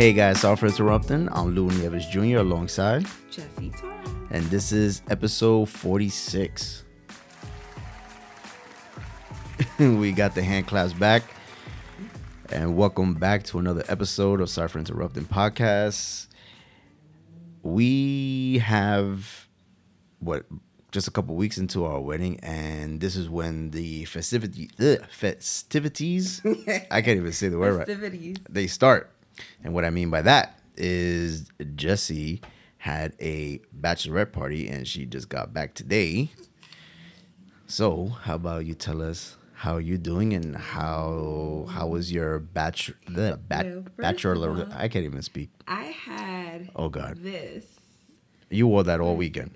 Hey guys, sorry for interrupting. I'm Lou Nieves Jr. alongside, Jesse Torres. and this is episode 46. we got the hand claps back, and welcome back to another episode of Sorry for Interrupting podcast. We have what just a couple weeks into our wedding, and this is when the festivity, ugh, festivities. I can't even say the word right Festivities. they start. And what I mean by that is Jessie had a bachelorette party and she just got back today. So, how about you tell us how you're doing and how how was your bachelor the bat, Well, bachelor all- I can't even speak. I had Oh god. this. You wore that all weekend.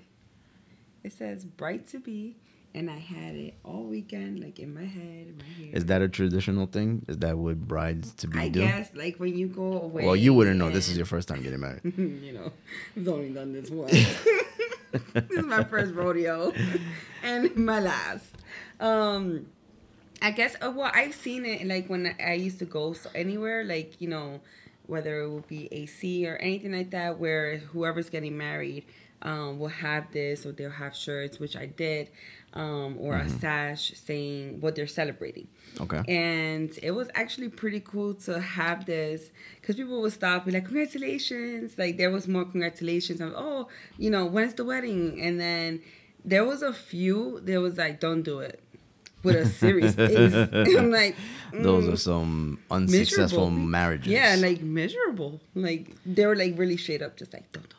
It says bright to be, and I had it all weekend, like in my head, in my hair. Is that a traditional thing? Is that what brides to be I do? guess like when you go away. Well, you wouldn't know. This is your first time getting married. you know, I've only done this once. this is my first rodeo and my last. Um, I guess uh, well, I've seen it like when I used to go so anywhere, like you know, whether it would be AC or anything like that, where whoever's getting married um, will have this or they'll have shirts, which I did, um, or a sash saying what they're celebrating Okay. and it was actually pretty cool to have this because people would stop and be like congratulations like there was more congratulations of oh you know when's the wedding and then there was a few there was like don't do it with a serious face i'm like Those mm, are some unsuccessful miserable. marriages. yeah like miserable like they were like really straight up just like don't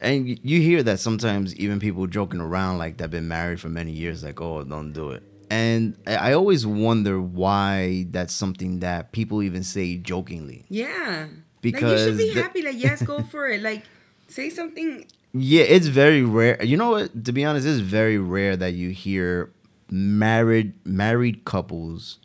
And you hear that sometimes even people joking around like they've been married for many years, like, oh, don't do it. And I always wonder why that's something that people even say jokingly. yeah Because like you should be the- happy like yes go for it like say something Yeah, it's very rare. You know what? To be honest, it's very rare that you hear married married couples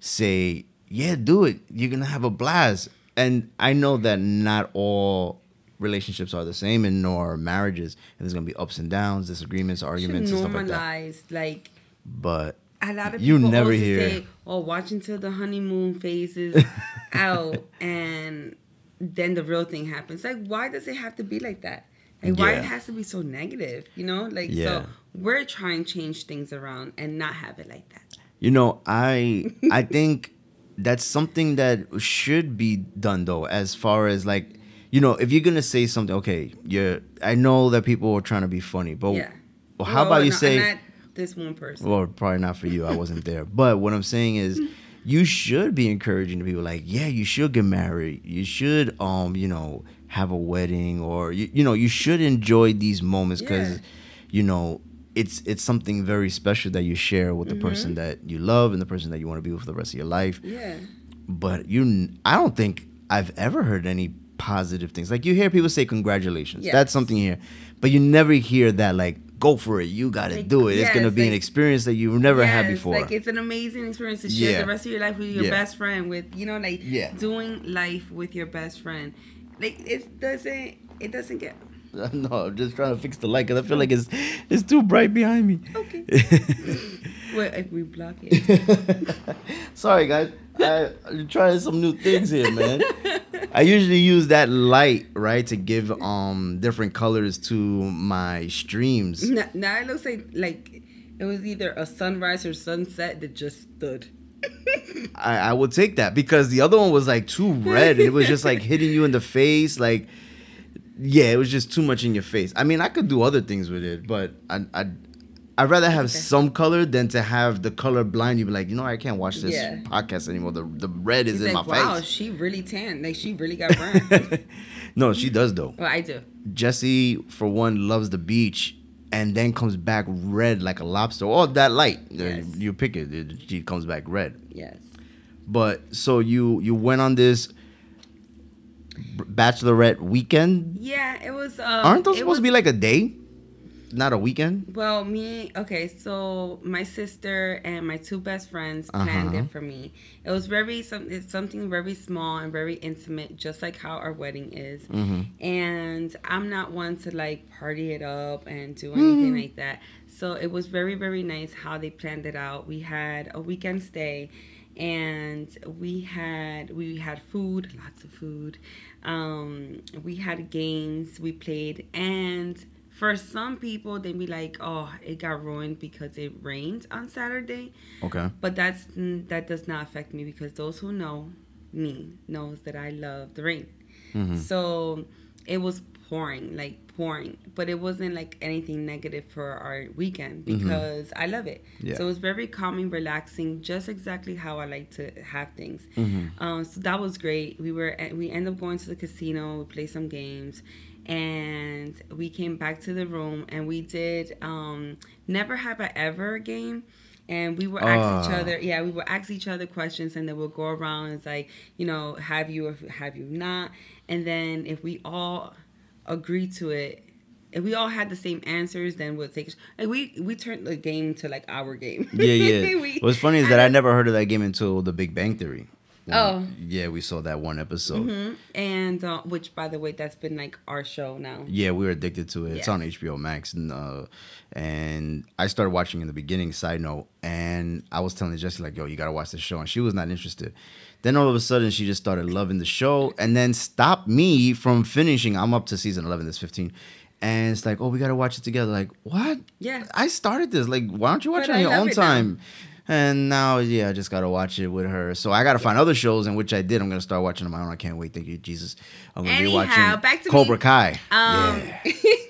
say, "Yeah, do it. You're gonna have a blast." And I know that not all relationships are the same, and nor are marriages. And there's gonna be ups and downs, disagreements, arguments, and stuff like that. like But a lot of You people never hear- say, "Oh, watch until the honeymoon phase is out, and then the real thing happens." Like, why does it have to be like that? Like, why Yeah. it has to be so negative? You know, like Yeah. so we're trying to change things around and not have it like that. You know, I I think that's something that should be done though, as far as like, you know, if you're gonna say something, okay, you're I know that people are trying to be funny, but yeah. well, how about you no, say not this one person? well, probably not for you, I wasn't there. But what I'm saying is you should be encouraging people like, yeah, you should get married. You should um, you know, have a wedding or you, you know, you should enjoy these moments cuz Yeah. you know, it's it's something very special that you share with the Mm-hmm. person that you love and the person that you want to be with for the rest of your life. yeah. But you, I don't think I've ever heard any positive things. Like you hear people say congratulations. Yes. That's something you hear, but you never hear that like go for it. You got to Like, do it. it's gonna yes, be an experience that you've never had before. Like it's an amazing experience to share Yeah. the rest of your life with your Yeah. best friend, with you know, like Yeah. doing life with your best friend. Like it doesn't it doesn't get no, I'm just trying to fix the light because I feel like it's it's too bright behind me. Okay. well if we block it. Sorry, guys. I, I'm trying some new things here, man. I usually use that light, right, to give um different colors to my streams. now, now it looks like like it was either a sunrise or sunset that just stood. I, I would take that because the other one was like too red. It was just like hitting you in the face. Like, yeah, it was just too much in your face. I mean, I could do other things with it, but I, I, I'd rather have Okay. some color than to have the color blind. You be like, you know, I can't watch this Yeah. podcast anymore. The the red is He's in like, my wow, face. Wow, she really tan. Like she really got burned. no, she does though. well, I do. Jesse, for one, loves the beach. And then comes back red like a lobster. Oh, that light. Uh, Yes. You pick it. it. She comes back red. Yes. But so you you went on this bachelorette weekend. Yeah, it was. Um, Aren't those supposed was- to be like a day, not a weekend? Well, me, okay, so my sister and my two best friends planned Uh-huh. it for me. It was very some it's something very small and very intimate, just like how our wedding is. Mm-hmm. And I'm not one to like party it up and do anything like that. So it was very very nice how they planned it out. We had a weekend stay and we had we had food, lots of food. Um, we had games we played, and for some people they'd be like, "Oh, it got ruined because it rained on Saturday." Okay. But that's that does not affect me because those who know me knows that I love the rain. Mhm. So it was pouring, like pouring, but it wasn't like anything negative for our weekend because I love it. Yeah. So it was very calming, relaxing, just exactly how I like to have things. Mhm. Um, so that was great. We were we ended up going to the casino, we played some games, and we came back to the room and we did um, never have I ever game. And we would ask each Ah. other, yeah, we would ask each other questions, and then we'll go around and it's like, you know, have you or have you not? And then if we all agree to it, if we all had the same answers, then we'll take. Like we we turned the game to like our game. Yeah, yeah. We- What's funny is that I never heard of that game until The Big Bang Theory. When- Oh. Yeah, we saw that one episode. Mhm. And uh, which, by the way, that's been like our show now. Yeah, we were addicted to it. It's on HBO Max, and uh, and I started watching in the beginning. Side note, and I was telling Jessie like, "Yo, you gotta watch the show," and she was not interested. Then all of a sudden, she just started loving the show, and then stopped me from finishing. I'm up to season eleven. This fifteen, and it's like, "Oh, we gotta watch it together." Like, what? Yeah. I started this. Like, why don't you watch But it on I your own now. And now, yeah, I just gotta watch it with her. So I gotta find other shows, in which I did. I'm gonna start watching on my own. I can't wait. Thank you, Jesus. I'm gonna be Anyhow, watching back to Cobra me. Kai. Um, yeah,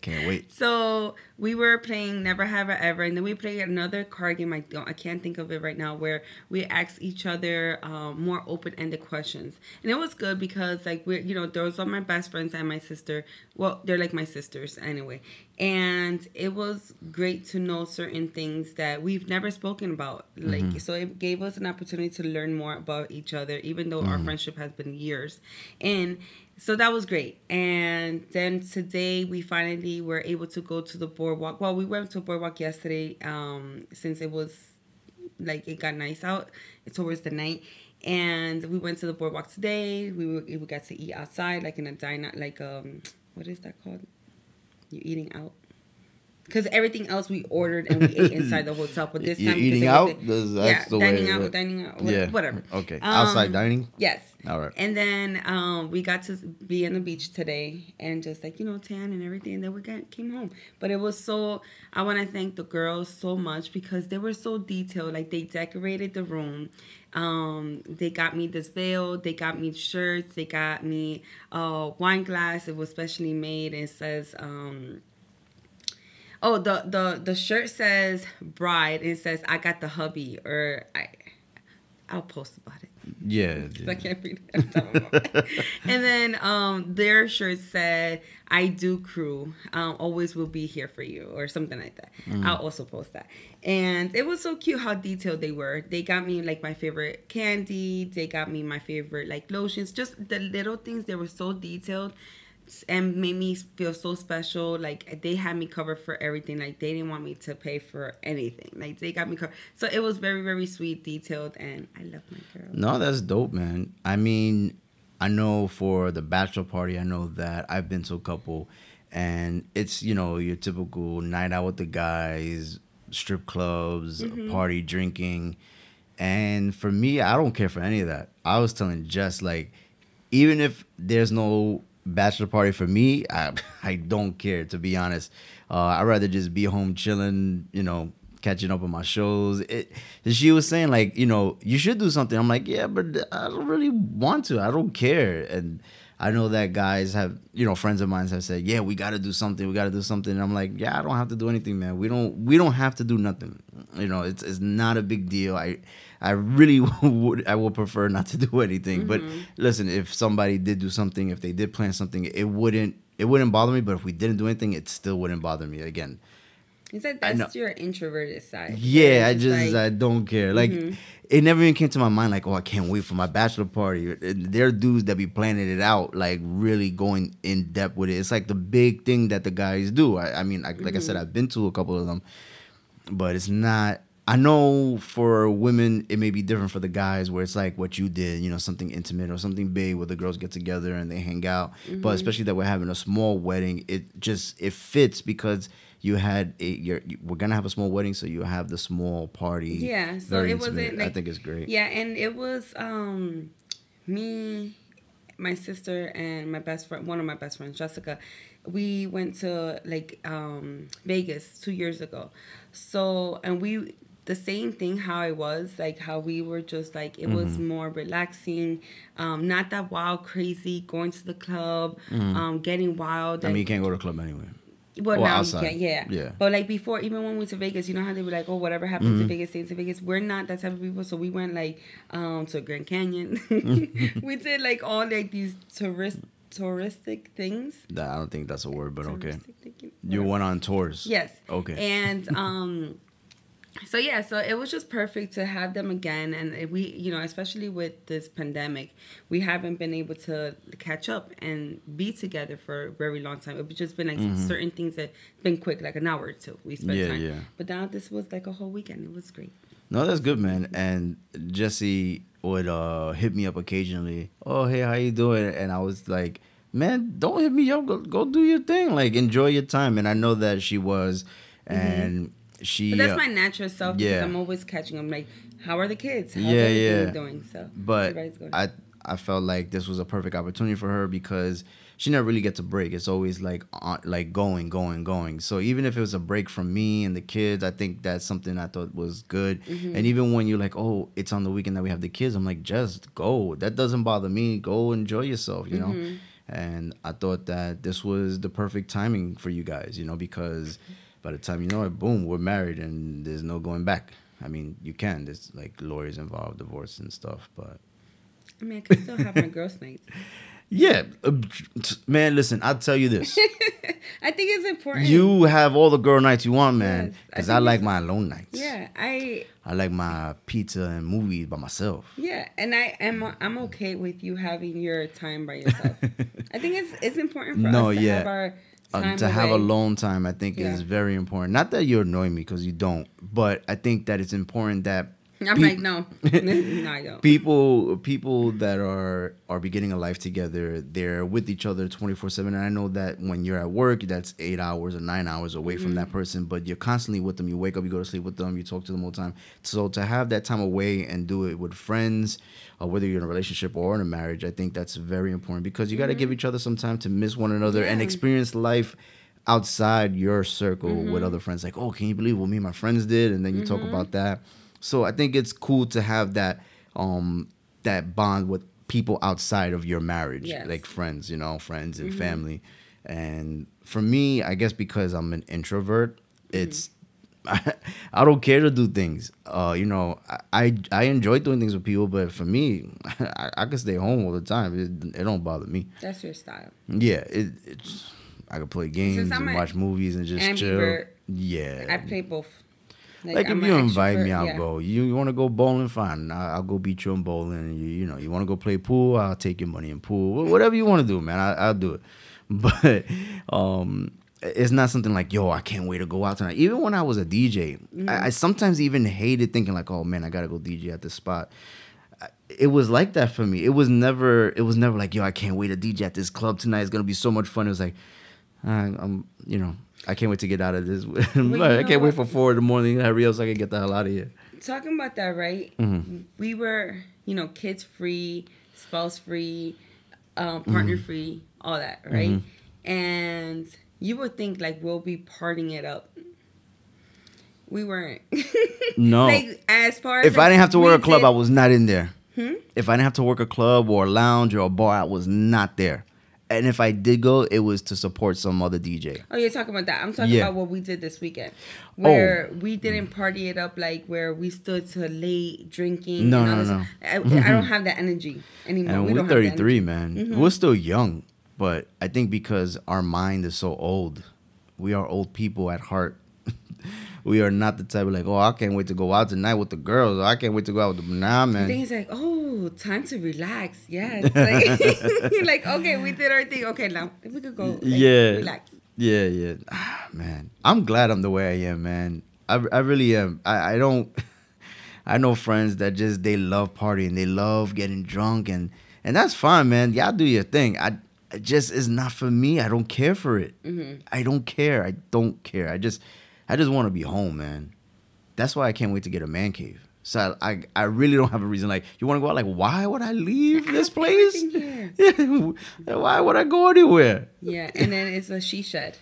can't wait. So we were playing Never Have I Ever, and then we played another card game. I don't, I can't think of it right now, where we asked each other um, more open-ended questions, and it was good because like we, you know, those are my best friends and my sister. Well, they're like my sisters anyway, and it was great to know certain things that we've never spoken about. Like, so it gave us an opportunity to learn more about each other, even though our friendship has been years, and so that was great. And then today we finally were able to go to the boardwalk. Well, we went to boardwalk yesterday um, since it was like it got nice out towards the night. And we went to the boardwalk today. We were, we got to eat outside, like in a diner, like um, what is that called? You're eating out? Because everything else we ordered and we ate inside the hotel, but this You're time eating out? That's- yeah, that's the way dining out, dining out, what- Yeah. whatever. Okay. Outside Um, dining. Yes. All right. And then um, we got to be on the beach today and just like, you know, tan and everything. And then we got, came home. But it was so, I want to thank the girls so much because they were so detailed. Like they decorated the room. Um, they got me this veil. They got me shirts. They got me a wine glass. It was specially made. It says, um, oh, the, the, the shirt says bride. And It says, I got the hubby or I, I'll post about it. Yeah. I can't read it. off the top of my head. and then um, their shirt said, "I do crew, um, always will be here for you," or something like that. I'll also post that. And it was so cute how detailed they were. They got me like my favorite candy. They got me my favorite like lotions. Just the little things. They were so detailed and made me feel so special. Like they had me covered for everything. Like they didn't want me to pay for anything. Like they got me covered. So it was very very sweet, detailed, and I love my girl. No, that's dope, man. I mean, I know for the bachelor party, I know that I've been to a couple, and it's you know your typical night out with the guys, strip clubs, mm-hmm. party drinking, and for me, I don't care for any of that. I was telling Jess like, even if there's no bachelor party for me, I I don't care to be honest. Uh, I'd rather just be home chilling, you know, catching up on my shows. It, she was saying like, you know, you should do something. I'm like, yeah, but I don't really want to. I don't care. And I know that guys have, you know, friends of mine have said, yeah, we got to do something. We got to do something. And I'm like, yeah, I don't have to do anything, man. We don't we don't have to do nothing. You know, it's it's not a big deal. I I really would I would prefer not to do anything. But mm-hmm. listen, if somebody did do something, if they did plan something, it wouldn't it wouldn't bother me. But if we didn't do anything, it still wouldn't bother me. Again, You said that's your introverted side. yeah, I just like- I don't care. Like mm-hmm. it never even came to my mind. Like, oh, I can't wait for my bachelor party. And There are dudes that be planning it out, like really going in depth with it. It's like the big thing that the guys do. I, I mean, I, like I said, mm-hmm. I've been to a couple of them, but it's not. I know for women it may be different for the guys where it's like what you did, you know, something intimate or something big where the girls get together and they hang out. But especially that we're having a small wedding, it just it fits because you had a, you're, you, we're gonna have a small wedding, so you have the small party. Yeah, so it wasn't. Like, I think it's great. Yeah, and it was um, me, my sister, and my best friend. One of my best friends, Jessica. We went to like um, Vegas two years ago. So and we the same thing how it was like how we were just like it was Mm-hmm. more relaxing um not that wild crazy going to the club Mm-hmm. um getting wild I mean, you can't go to the club anyway. well, Or now outside. you can't yeah. Yeah. But like before, even when we went to Vegas, you know how they were like, oh, whatever happens Mm-hmm. in Vegas stays in Vegas. We're not that type of people, so we went like um to Grand Canyon. we did like all like these tourist touristic things. That, I don't think that's a word, but okay. Thinking- You went on tours. Yes. Okay. And um so yeah, so it was just perfect to have them again and we you know, especially with this pandemic, we haven't been able to catch up and be together for a very long time. It's just been like certain things that been quick, like an hour or two. We spent Mm-hmm. Yeah, time. yeah. But now this was like a whole weekend. It was great. No, that's good, man. And Jesse would uh hit me up occasionally. Oh, hey, how you doing? And I was like, man, don't hit me up. Go, go do your thing. Like, enjoy your time. And I know that she was, and she. Mm-hmm. But that's uh, my natural self because yeah. I'm always catching them like, how are the kids? How's Yeah, yeah. doing? So but going. I I felt like this was a perfect opportunity for her because she never really gets a break. It's always like on, like going, going, going. So even if it was a break from me and the kids, I think that's something I thought was good. Mm-hmm. And even when you're like, oh, it's on the weekend that we have the kids, I'm like, just go. That doesn't bother me. Go enjoy yourself, you know. Mm-hmm. And I thought that this was the perfect timing for you guys, you know, because by the time you know it, boom, we're married and there's no going back. I mean, you can. There's like lawyers involved, divorce and stuff, but I mean, I can still have my girls' nights. Yeah, uh, man. Listen, I'll tell you this: I think it's important. you have all the girl nights you want, man. Yes, I Because I, like my alone nights. Yeah, I I like my pizza and movies by myself. yeah, and I am I'm okay with you having your time by yourself. I think it's it's important for No, us to yeah. have our Uh, to have away. alone time, I think Yeah. is very important. Not that you annoy me because you don't, but I think that it's important that I'm pe- like no, no, I don't. people people that are are beginning a life together they're with each other 24-7 and i know that when you're at work that's eight hours or nine hours away from that mm-hmm. person but you're constantly with them. You wake up you go to sleep with them you talk to them all the time. So to have that time away and do it with friends or whether you're in a relationship or in a marriage i think that's very important because you got to give mm-hmm. each other some time to miss one another and experience life outside your circle with mm-hmm. other friends. Like oh can you believe what me and my friends did? And then you talk about that so i think it's cool to have that um that bond with people outside of your marriage Yes. like friends you know friends and family and for me i guess because i'm an introvert it's I, don't care to do things. Uh, you know, I, I I enjoy doing things with people, but for me, I, I can stay home all the time. It, it don't bother me. That's your style. Yeah, it, it's I could play games and watch movies and just chill. Yeah, I play both. Like I'm if you invite me, I'll yeah. go. You, you want to go bowling? Fine, I, I'll go beat you in bowling. You, you know, you want to go play pool? I'll take your money in pool. Whatever you want to do, man, I, I'll do it. But um, it's not something like, yo, I can't wait to go out tonight. Even when I was a DJ, Mm-hmm. I, I sometimes even hated thinking like, oh man, I gotta go DJ at this spot. It was like that for me. It was never. It was never like, yo, I can't wait to DJ at this club tonight. It's gonna be so much fun. It was like, I'm, you know, I can't wait to get out of this. I can't wait for four in the morning. Hurry up so I can get the hell out of here. Talking about that, right? Mm-hmm. We were, you know, kids free, spouse free, um, partner Mm-hmm. free, all that, right? And you would think like we'll be partying it up. We weren't. No. like as far as if I didn't have to work a club, did- I was not in there. Hmm? If I didn't have to work a club or a lounge or a bar, I was not there. And if I did go, it was to support some other DJ. Oh, you're talking about that. I'm talking Yeah. about what we did this weekend, Oh. where we didn't party it up like where we stood to late drinking. No, no, no. I, I don't have that energy anymore. And we we're don't have that 33, man. Mm-hmm. We're still young, but I think because our mind is so old, we are old people at heart. We are not the type of like, oh, I can't wait to go out tonight with the girls. I can't wait to go out with the nah, man. think it's like, oh, time to relax. Yes. Like, like, okay, we did our thing. Okay, now if we could go. Like, Yeah. Relax. Yeah, yeah. Ah, man, I'm glad I'm the way I am, man. I, I really am. I, I don't. I know friends that just they love partying, they love getting drunk, and and that's fine, man. Y'all do your thing. I it just is not for me. I don't care for it. Mm-hmm. I don't care. I don't care. I just I just want to be home, man. That's why I can't wait to get a man cave. So I I, I really don't have a reason. Like you want to go out? Like why would I leave this place? Yeah. why would I go anywhere? Yeah, and then it's a she shed.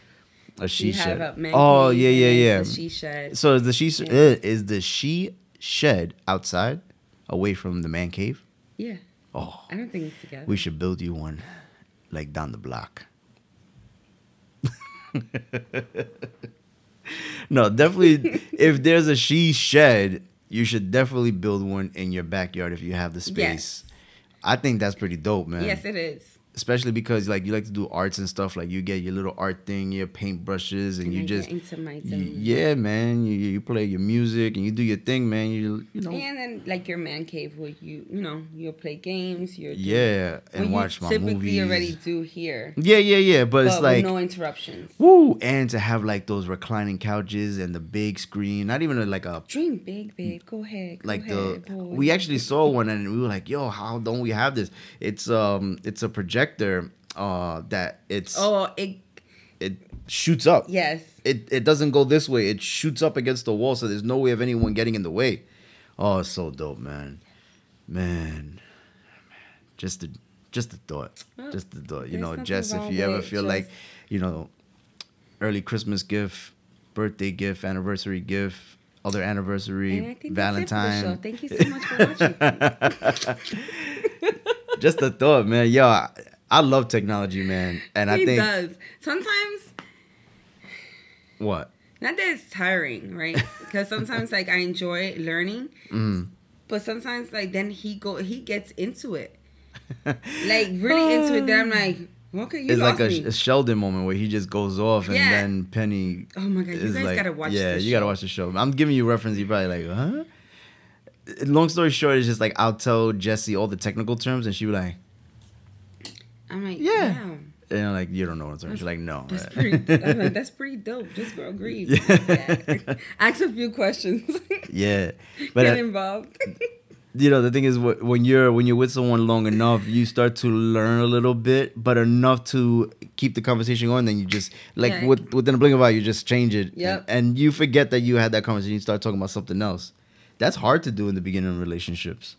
A she You shed. a man Oh yeah yeah yeah. she shed. So is the she Yeah. uh, is the she shed outside, away from the man cave? Yeah, Oh, I don't think it's together. we should build you one, like down the block. no, definitely. if there's a she shed, you should definitely build one in your backyard if you have the space. I think that's pretty dope, man. yes, it is. Especially because like you like to do arts and stuff. Like you get your little art thing, your paint brushes, and, And you I just get into my y- zone. yeah, man. You you play your music and you do your thing, man. You you know And then like your man cave where you you know you'll play games. You're yeah, and what watch you my typically movies. already do here, Yeah, yeah, yeah. But, but it's like with no interruptions. woo, and to have like those reclining couches and the big screen. Not even like a Dream big, babe. Go ahead. Go like ahead, the boy. we actually saw one and we were like, yo, how don't we have this? It's um it's a projector uh that it's Oh, it it shoots up. yes. It it doesn't go this way. It shoots up against the wall, so there's no way of anyone getting in the way. Oh, it's so dope, man. Man. Just the just the thought. Just the thought. You know, Jess, if you ever feel like, you know, early Christmas gift, birthday gift, anniversary gift, other anniversary, And I think Valentine. That's it for the show. Thank you so much for watching. just the thought, man. Yo, I, I love technology, man. And I he think does. Sometimes what? not that it's tiring, right? Because sometimes like I enjoy learning, Mm. but sometimes like then he go he gets into it, like really into it. Then I'm like, okay, you it's like a, a Sheldon moment where he just goes off and Yeah. then Penny oh my god, you guys like, gotta watch. yeah, you gotta watch the show. I'm giving you reference. You're probably like, huh? Long story short, it's just like I'll tell Jesse all the technical terms, and she be like, I'm like, Yeah. yeah. and I'm like, you don't know what I'm. She's like, no. That's pretty. I'm like, that's pretty dope. Just girl, agree. Yeah. Ask a few questions. yeah, but Get uh, involved. you know the thing is when you're when you're with someone long enough you start to learn a little bit but enough to keep the conversation going then you just like Yeah. with, within a blink of an eye you just change it Yep. and, and you forget that you had that conversation you start talking about something else that's hard to do in the beginning of relationships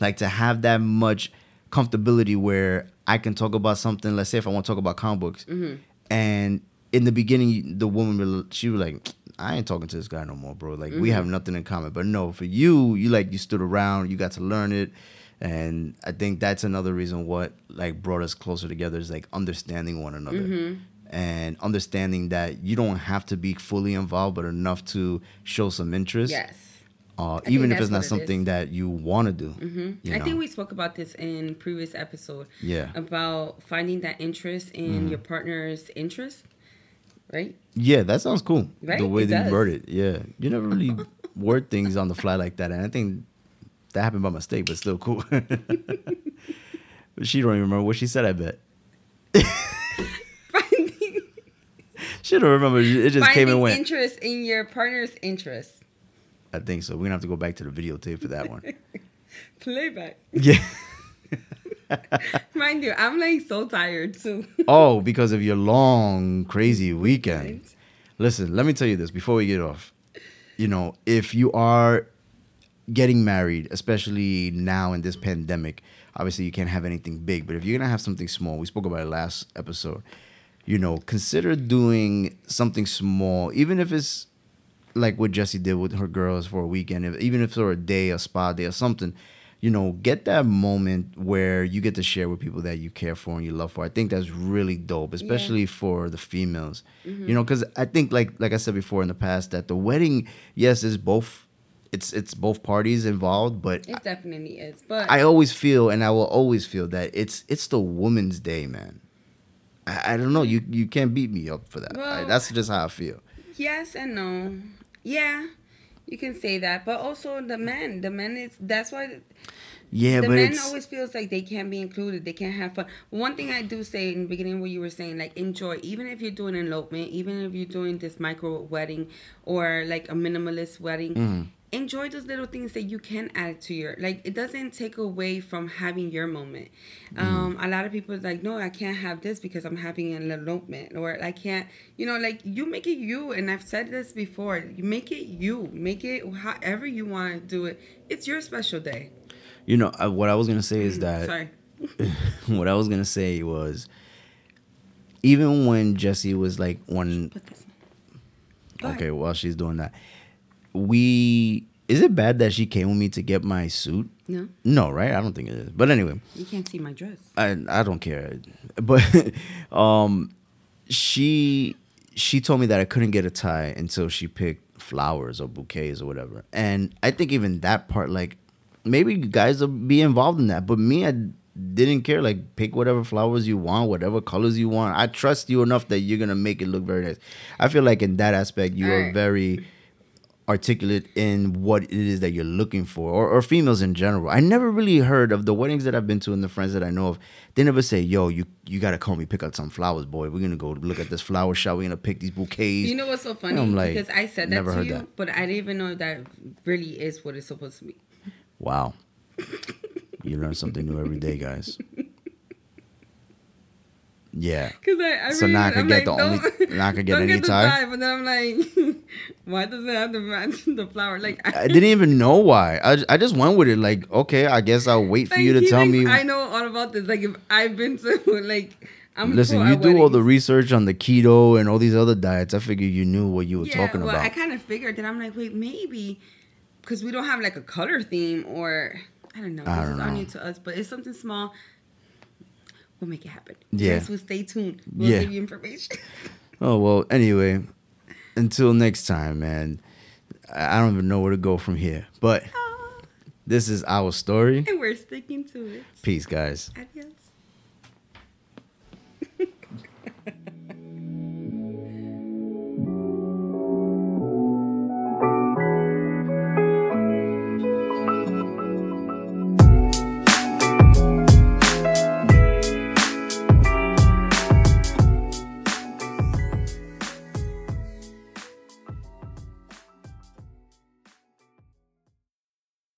like to have that much comfortability where i can talk about something let's say if i want to talk about comic books Mhm. and in the beginning the woman she was like i ain't talking to this guy no more bro like we Mhm. have nothing in common but no for you you like you stood around you got to learn it and i think that's another reason what like brought us closer together is like understanding one another Mhm. and understanding that you don't have to be fully involved but enough to show some interest Yes. Uh, even if it's not it something that you want to do hmm you I think we spoke about this in previous episode yeah about finding that interest in Mm-hmm. your partner's interest, right? Yeah, that sounds cool. Right? The way It that you does. word it. Yeah. You never really word things on the fly like that. And I think that happened by mistake, but still cool. she don't even remember what she said, I bet. She don't remember. It just came and went. interest in your partner's interest. I think so. We're going to have to go back to the videotape for that one. Playback. yeah. Mind you, I'm like so tired too. oh, because of your long, crazy weekend. Listen, let me tell you this before we get off. You know, if you are getting married, especially now in this pandemic, obviously you can't have anything big, but if you're going to have something small, we spoke about it last episode, you know, consider doing something small, even if it's like what Jessie did with her girls for a weekend, if, even if it's for a day, a spa day, or something, you know, get that moment where you get to share with people that you care for and you love for. I think that's really dope, especially for the females. You mm-hmm. know, because I think, like like I said before in the past, that the wedding, yes, is both. It's it's both parties involved, but It definitely is, but I always feel, and I will always feel that it's it's the woman's day, man. I, I don't know. You you can't beat me up for that. I- that's just how I feel. yes and no. Yeah, you can say that, but also the men. The men is that's why Yeah, but the but men always feels like they can't be included. They can't have fun. One thing I do say in the beginning, what you were saying, like enjoy, even if you're doing elopement, even if you're doing this micro wedding or like a minimalist wedding, Mm-hmm. Enjoy those little things that you can add to your like it doesn't take away from having your moment. Um a lot of people like no i can't have this because i'm having an elopement or i can't you know like you make it you and i've said this before you make it you make it however you want to do it. It's your special day. You know uh, what I was gonna say is that sorry. what I was gonna say was even when Jesse was like when put this Go okay while she's doing that we is it bad that she came with me to get my suit? No. No right? I don't think it is. But anyway. You can't see my dress. I I don't care, but um, she she told me that I couldn't get a tie until she picked flowers or bouquets or whatever, and I think even that part, like maybe guys will be involved in that, but me, I didn't care. Like pick whatever flowers you want, whatever colors you want. I trust you enough that you're gonna make it look very nice. I feel like in that aspect, you are Alright. very articulate in what it is that you're looking for, or, or females in general. I never really heard of the weddings that I've been to and the friends that I know of. They never say, "Yo, you you gotta call me pick out some flowers, boy. We're gonna go look at this flower shop. We're gonna pick these bouquets." you know what's so funny I'm like, because i said that never to heard you that. but i didn't even know that really is what it's supposed to be wow, you learn something new every day, guys. Yeah. Because I, I So now I could get like, the only- now I could get any the tie? But then I'm like, why does it have to match the flower? Like I didn't even know why. I, I just went with it. Like, okay, I guess I'll wait for like, you to tell me. I know all about this. Like if I've been to like, I'm Listen, cool you do all the research on the keto and all these other diets. I figured you knew what you were yeah, talking well, about. I kind of figured that I'm like, wait, maybe because we don't have like a color theme or I don't know. I this don't is all know. new to us, but it's something small. We'll make it happen. Yeah. Guys, will stay tuned. We'll Yeah. give you information. Oh well. Anyway, until next time, man. I I don't even know where to go from here. But ah. this is our story. and we're sticking to it. Peace, guys. Adios.